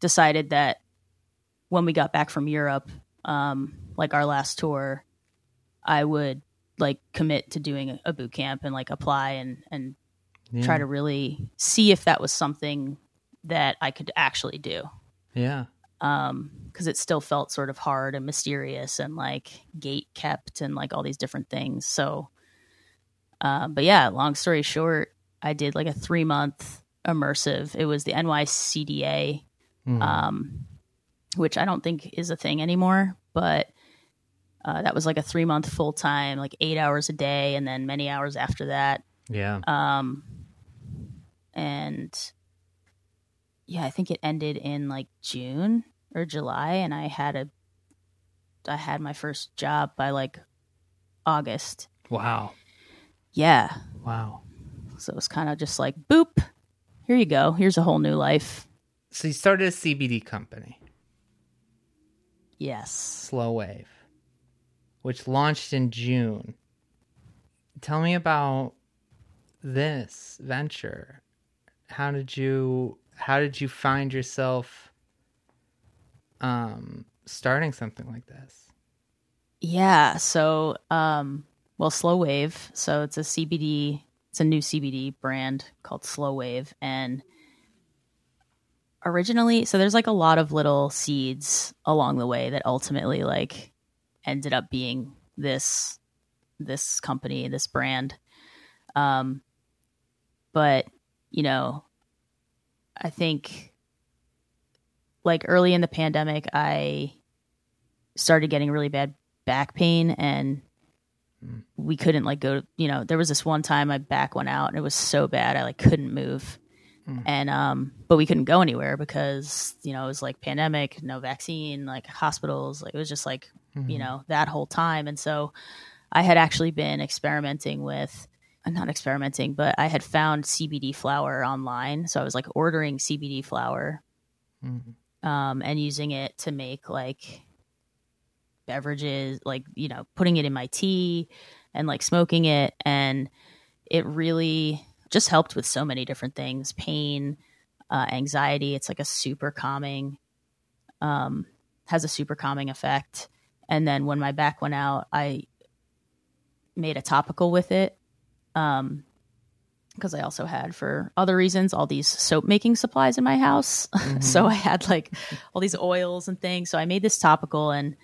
decided that when we got back from Europe, um, like our last tour, I would like commit to doing a, boot camp and like apply and and Yeah. try to really see if that was something that I could actually do. Yeah. Um, because it still felt sort of hard and mysterious and like gate kept and like all these different things. So, uh, but yeah, long story short, I did like a three month immersive. It was the NYCDA, Mhm. um, which I don't think is a thing anymore, but uh, that was like a three month full time, like eight hours a day, and then many hours after that. yeah. Um, and yeah, I think it ended in like June or July, and I had a I had my first job by like August. Wow. Yeah, Wow. so it was kind of just like boop. Here you go. Here's a whole new life. So you started a CBD company, Yes. Slow Wave, which launched in June. Tell me about this venture. How did you how did you find yourself um starting something like this? Yeah. So, um, well, Slow Wave. So it's a CBD. It's a new CBD brand called Slow Wave, and originally, so there's like a lot of little seeds along the way that ultimately like ended up being this this company, this brand. Um, but you know, I think like early in the pandemic, I started getting really bad back pain and we couldn't like go you know there was this one time my back went out and it was so bad i like couldn't move and um but we couldn't go anywhere because you know it was like pandemic no vaccine like hospitals like it was just like you know that whole time. And so i had actually been experimenting with uh, not experimenting but i had found cbd flower online. So i was like ordering cbd flower um and using it to make like beverages, like, you know, putting it in my tea and like smoking it. And it really just helped with so many different things pain, uh, anxiety. It's like a super calming, um, has a super calming effect. And then when my back went out, I made a topical with it. Um, because I also had for other reasons all these soap making supplies in my house. so I had like all these oils and things. So I made this topical and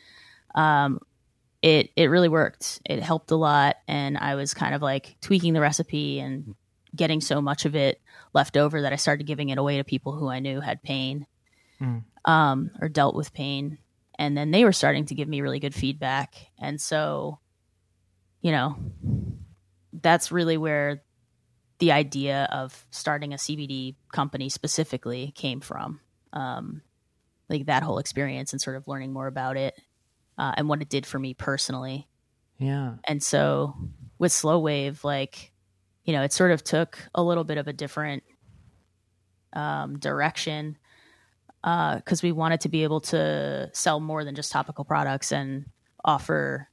um it it really worked. It helped a lot and I was kind of like tweaking the recipe and getting so much of it left over that I started giving it away to people who I knew had pain um or dealt with pain and then they were starting to give me really good feedback and so you know that's really where the idea of starting a CBD company specifically came from. Um, like that whole experience and sort of learning more about it uh, and what it did for me personally. Yeah. And so with Slow Wave, like, you know, it sort of took a little bit of a different um, direction because we wanted to be able to sell more than just topical products and offer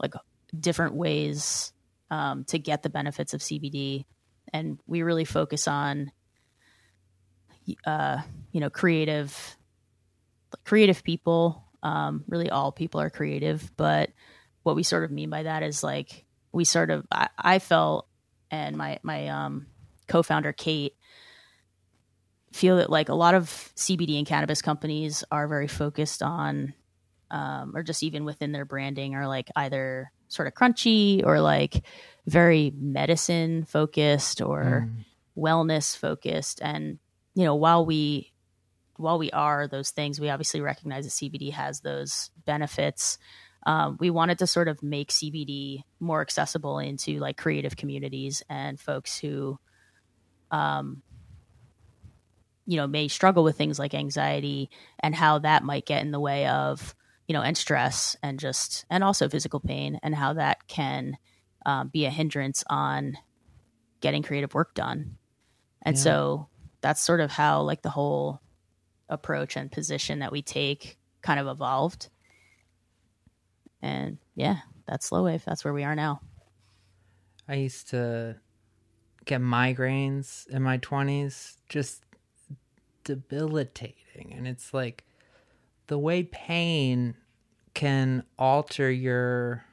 like different ways um, to get the benefits of CBD. And we really focus on, uh, you know, creative, creative people. Um, really, all people are creative, but what we sort of mean by that is like we sort of I, I felt and my my um, co-founder Kate feel that like a lot of CBD and cannabis companies are very focused on um, or just even within their branding are like either sort of crunchy or like very medicine focused or wellness focused. And you know while we while we are those things we obviously recognize that cbd has those benefits um, we wanted to sort of make cbd more accessible into like creative communities and folks who um, you know may struggle with things like anxiety and how that might get in the way of you know and stress and just and also physical pain and how that can um, be a hindrance on getting creative work done and Yeah. so that's sort of how like the whole approach and position that we take kind of evolved and yeah that's slow wave that's where we are now I used to get migraines in my 20s, just debilitating. And it's like the way pain can alter your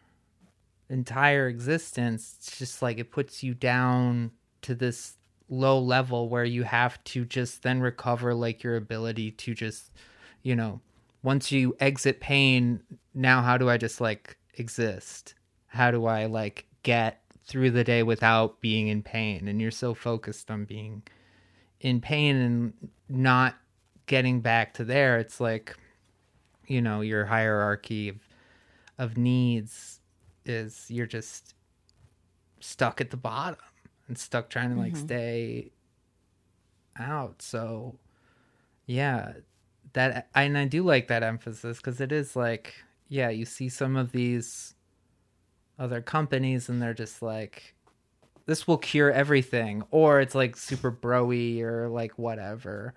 entire existence, it's just like it puts you down to this low level where you have to just then recover like your ability to just, you know, once you exit pain, now how do I just like exist? How do I like get through the day without being in pain? And you're so focused on being in pain and not getting back to there. It's like, you know, your hierarchy of, of needs is you're just stuck at the bottom and stuck trying to like mm-hmm. stay out. So Yeah, that and I do like that emphasis because it is like, yeah, you see some of these other companies and they're just like, this will cure everything, or it's like super broy or like whatever.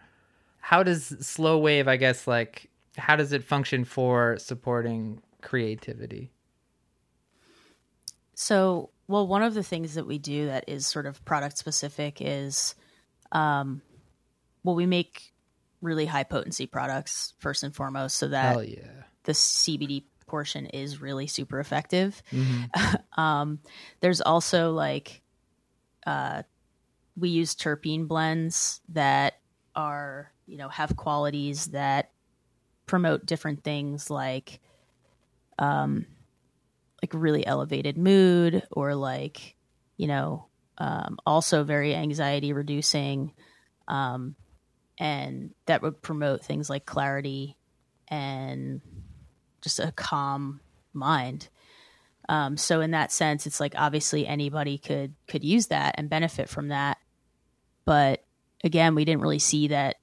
How does slow wave? I guess like how does it function for supporting creativity? So, well, one of the things that we do that is sort of product specific is, um, well, we make really high potency products first and foremost, so that yeah! the CBD portion is really super effective. Mhm. um, there's also like, uh, we use terpene blends that are, you know, have qualities that promote different things like, um, like really elevated mood or like, you know, um, also very anxiety reducing. Um, and that would promote things like clarity and just a calm mind. Um, so in that sense, it's like obviously anybody could could use that and benefit from that. But again, we didn't really see that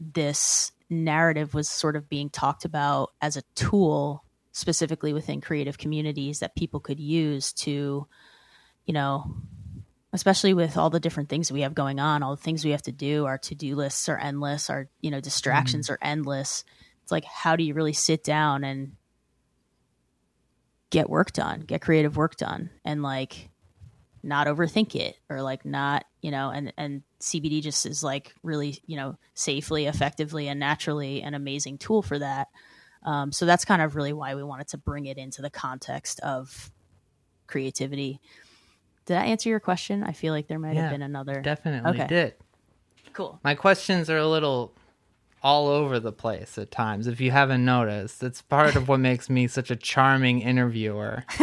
this narrative was sort of being talked about as a tool specifically within creative communities that people could use to, you know, especially with all the different things we have going on, all the things we have to do, our to-do lists are endless, our, you know, distractions are endless. It's like how do you really sit down and get work done, get creative work done and like not overthink it or like not, you know, and and CBD just is like really, you know, safely, effectively and naturally an amazing tool for that. Um, so that's kind of really why we wanted to bring it into the context of creativity. Did that answer your question? I feel like there might Yeah, have been another. Definitely Okay. did. Cool. My questions are a little all over the place at times. If you haven't noticed, it's part of what makes me such a charming interviewer.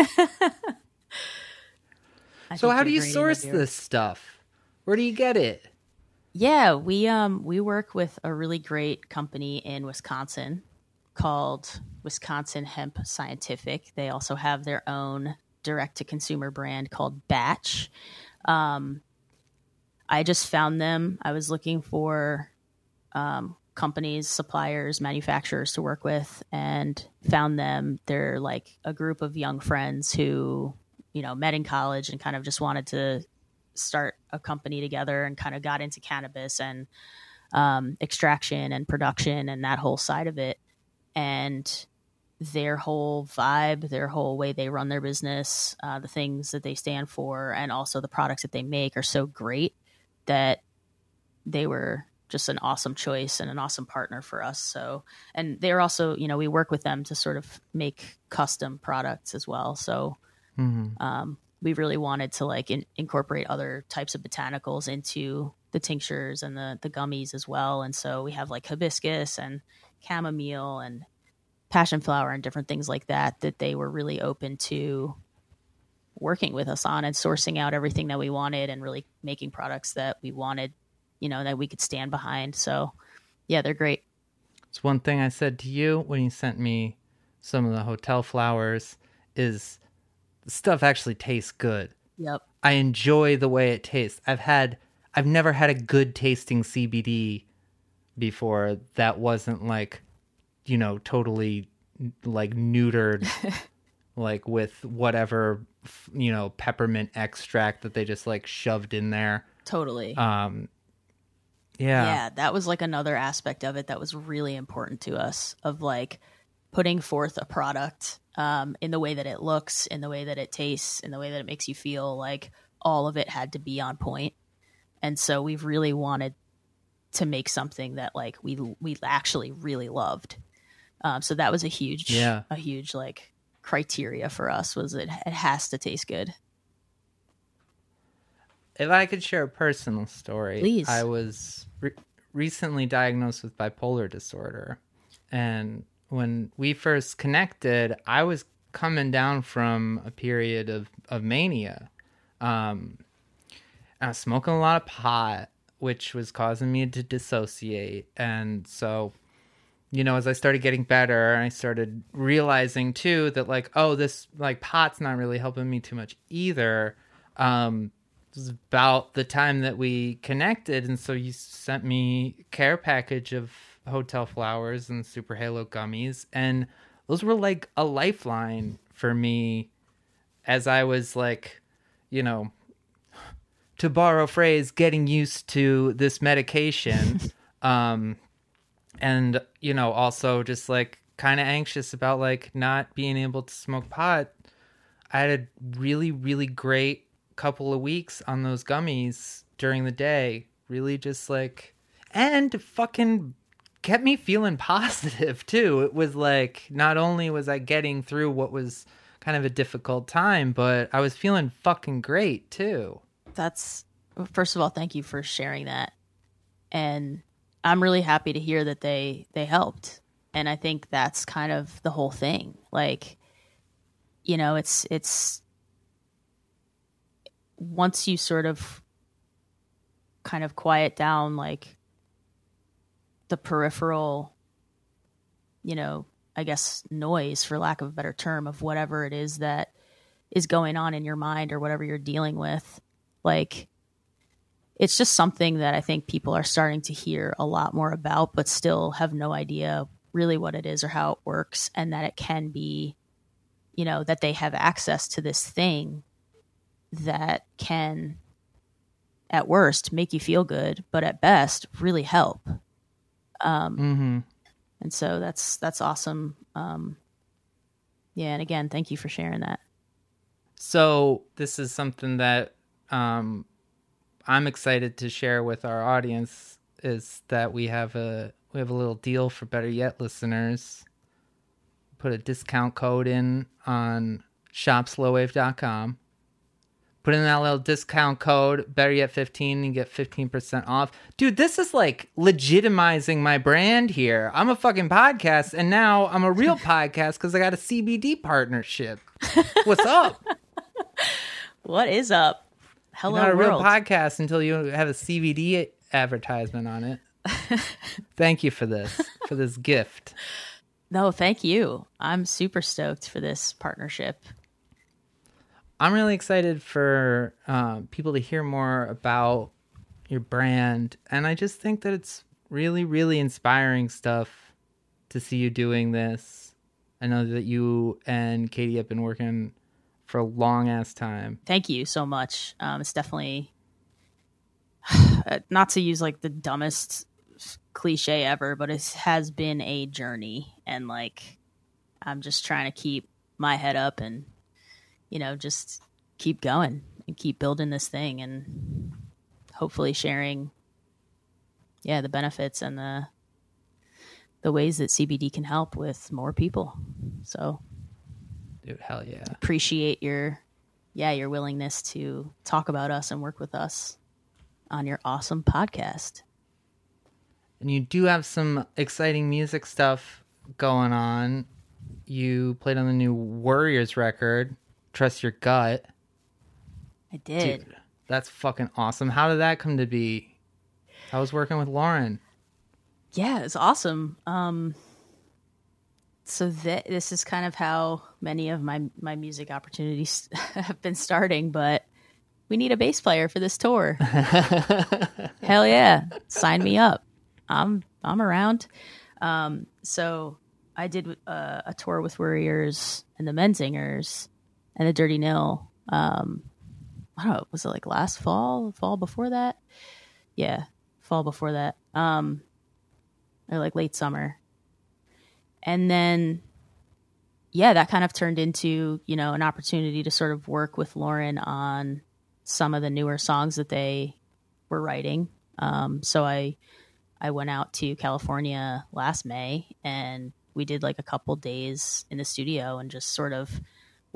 So how do you source interviewer. this stuff? Where do you get it? Yeah, we um we work with a really great company in Wisconsin called Wisconsin Hemp Scientific. They also have their own direct to consumer brand called Batch. Um, I just found them. I was looking for um, companies, suppliers, manufacturers to work with, and found them. They're like a group of young friends who, you know, met in college and kind of just wanted to start a company together and kind of got into cannabis and um, extraction and production and that whole side of it. And their whole vibe, their whole way they run their business, uh, the things that they stand for, and also the products that they make are so great that they were just an awesome choice and an awesome partner for us. So, and they're also, you know, we work with them to sort of make custom products as well. So, Mhm. um, we really wanted to like in- incorporate other types of botanicals into the tinctures and the the gummies as well. And so we have like hibiscus and chamomile and passion flower and different things like that that they were really open to working with us on and sourcing out everything that we wanted and really making products that we wanted, you know, that we could stand behind. So, yeah, they're great. It's one thing I said to you when you sent me some of the hotel flowers is the stuff actually tastes good. Yep. I enjoy the way it tastes. I've had I've never had a good tasting CBD before that wasn't like you know totally like neutered like with whatever you know peppermint extract that they just like shoved in there. Totally. Um yeah. yeah that was like another aspect of it that was really important to us of like putting forth a product um, in the way that it looks in the way that it tastes in the way that it makes you feel like all of it had to be on point and so we've really wanted to make something that like we we actually really loved um, so that was a huge Yeah. a huge like criteria for us was it it has to taste good If I could share a personal story, Please. I was re- recently diagnosed with bipolar disorder. And when we first connected, I was coming down from a period of, of mania. Um, I was smoking a lot of pot, which was causing me to dissociate. And so, you know, as I started getting better, I started realizing too that, like, oh, this, like, pot's not really helping me too much either. Um, it was about the time that we connected, and so you sent me care package of hotel flowers and super halo gummies, and those were like a lifeline for me as I was like, you know, to borrow a phrase, getting used to this medication. um, and, you know, also just like kind of anxious about like not being able to smoke pot. I had a really, really great couple of weeks on those gummies during the day. Really just like, and fucking kept me feeling positive too. It was like, not only was I getting through what was kind of a difficult time, but I was feeling fucking great too. That's first of all, thank you for sharing that. And I'm really happy to hear that they they helped. And I think that's kind of the whole thing. Like you know, it's it's once you sort of kind of quiet down like the peripheral you know, I guess noise for lack of a better term of whatever it is that is going on in your mind or whatever you're dealing with. Like it's just something that I think people are starting to hear a lot more about, but still have no idea really what it is or how it works, and that it can be, you know, that they have access to this thing that can, at worst, make you feel good, but at best, really help. Um, Mm-hmm. and so that's that's awesome. Um, yeah, and again, thank you for sharing that. So this is something that um, I'm excited to share with our audience is that we have a we have a little deal for Better Yet listeners. Put a discount code in on shopslowwave.com. Put in that little discount code, Better Yet 15, and get 15% off. Dude, this is like legitimizing my brand here. I'm a fucking podcast, and now I'm a real podcast because I got a CBD partnership. What's up? What is up? Hello, You're not a world. real podcast until you have a CBD advertisement on it. Thank you for this, for this gift. No, thank you. I'm super stoked for this partnership. I'm really excited for uh, people to hear more about your brand, and I just think that it's really, really inspiring stuff to see you doing this. I know that you and Katie have been working for a long ass time. Thank you so much. Um, it's definitely not to use like the dumbest cliche ever, but it has been a journey, and like I'm just trying to keep my head up and you know just keep going and keep building this thing and hopefully sharing yeah the benefits and the the ways that CBD can help with more people. So Dude, hell yeah. appreciate your yeah your willingness to talk about us and work with us on your awesome podcast and you do have some exciting music stuff going on. You played on the new Worriers record, Trust Your Gut. i did Dude, that's fucking awesome. How did that come to be? I was working with Lauren. yeah it's awesome um so th- this is kind of how many of my my music opportunities have been starting but we need a bass player for this tour. Hell yeah. Sign me up. I'm i'm around. Um so i did uh, a tour with Worriers and the menzingers and the dirty nil um i don't know was it like last fall fall before that? Yeah fall before that. Um or like late summer and then yeah that kind of turned into you know an opportunity to sort of work with lauren on some of the newer songs that they were writing. Um, so i i went out to california last may and we did like a couple days in the studio and just sort of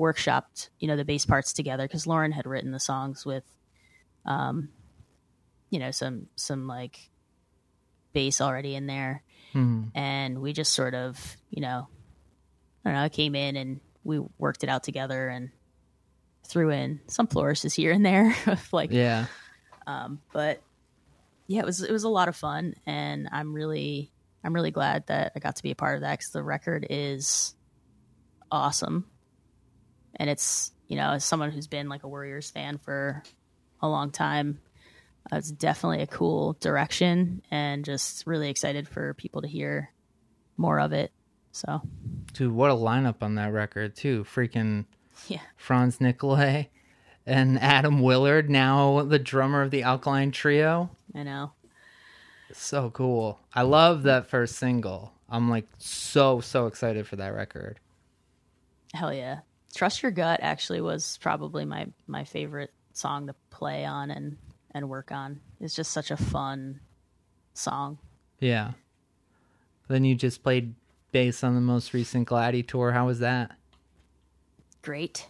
workshopped you know the bass parts together because lauren had written the songs with um you know some some like bass already in there Hmm. and we just sort of, you know, I don't know, I came in and we worked it out together and threw in some flourishes here and there, of like, Yeah. um, but yeah, it was it was a lot of fun, and I'm really I'm really glad that I got to be a part of that because the record is awesome, and it's you know as someone who's been like a Worriers fan for a long time. Uh, it's definitely a cool direction, and just really excited for people to hear more of it. So Dude, what a lineup on that record too. Freaking yeah, Franz Nicolay and Atom Willard, now the drummer of the Alkaline Trio. I know. So cool. I love that first single. I'm like so so excited for that record. Hell yeah. Trust Your Gut actually was probably my my favorite song to play on and and work on. It's just such a fun song. Yeah. Then you just played bass on the most recent Gladie tour. How was that? Great.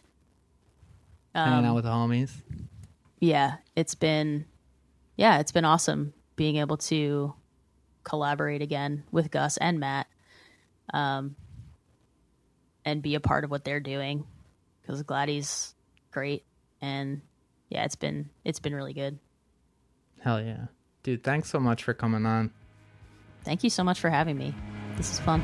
Hanging Um, out with the homies. yeah, it's been yeah, it's been awesome being able to collaborate again with Gus and Matt um and be a part of what they're doing cuz Gladie's great and yeah, it's been it's been really good. Hell yeah. Dude, thanks so much for coming on. Thank you so much for having me. This is fun.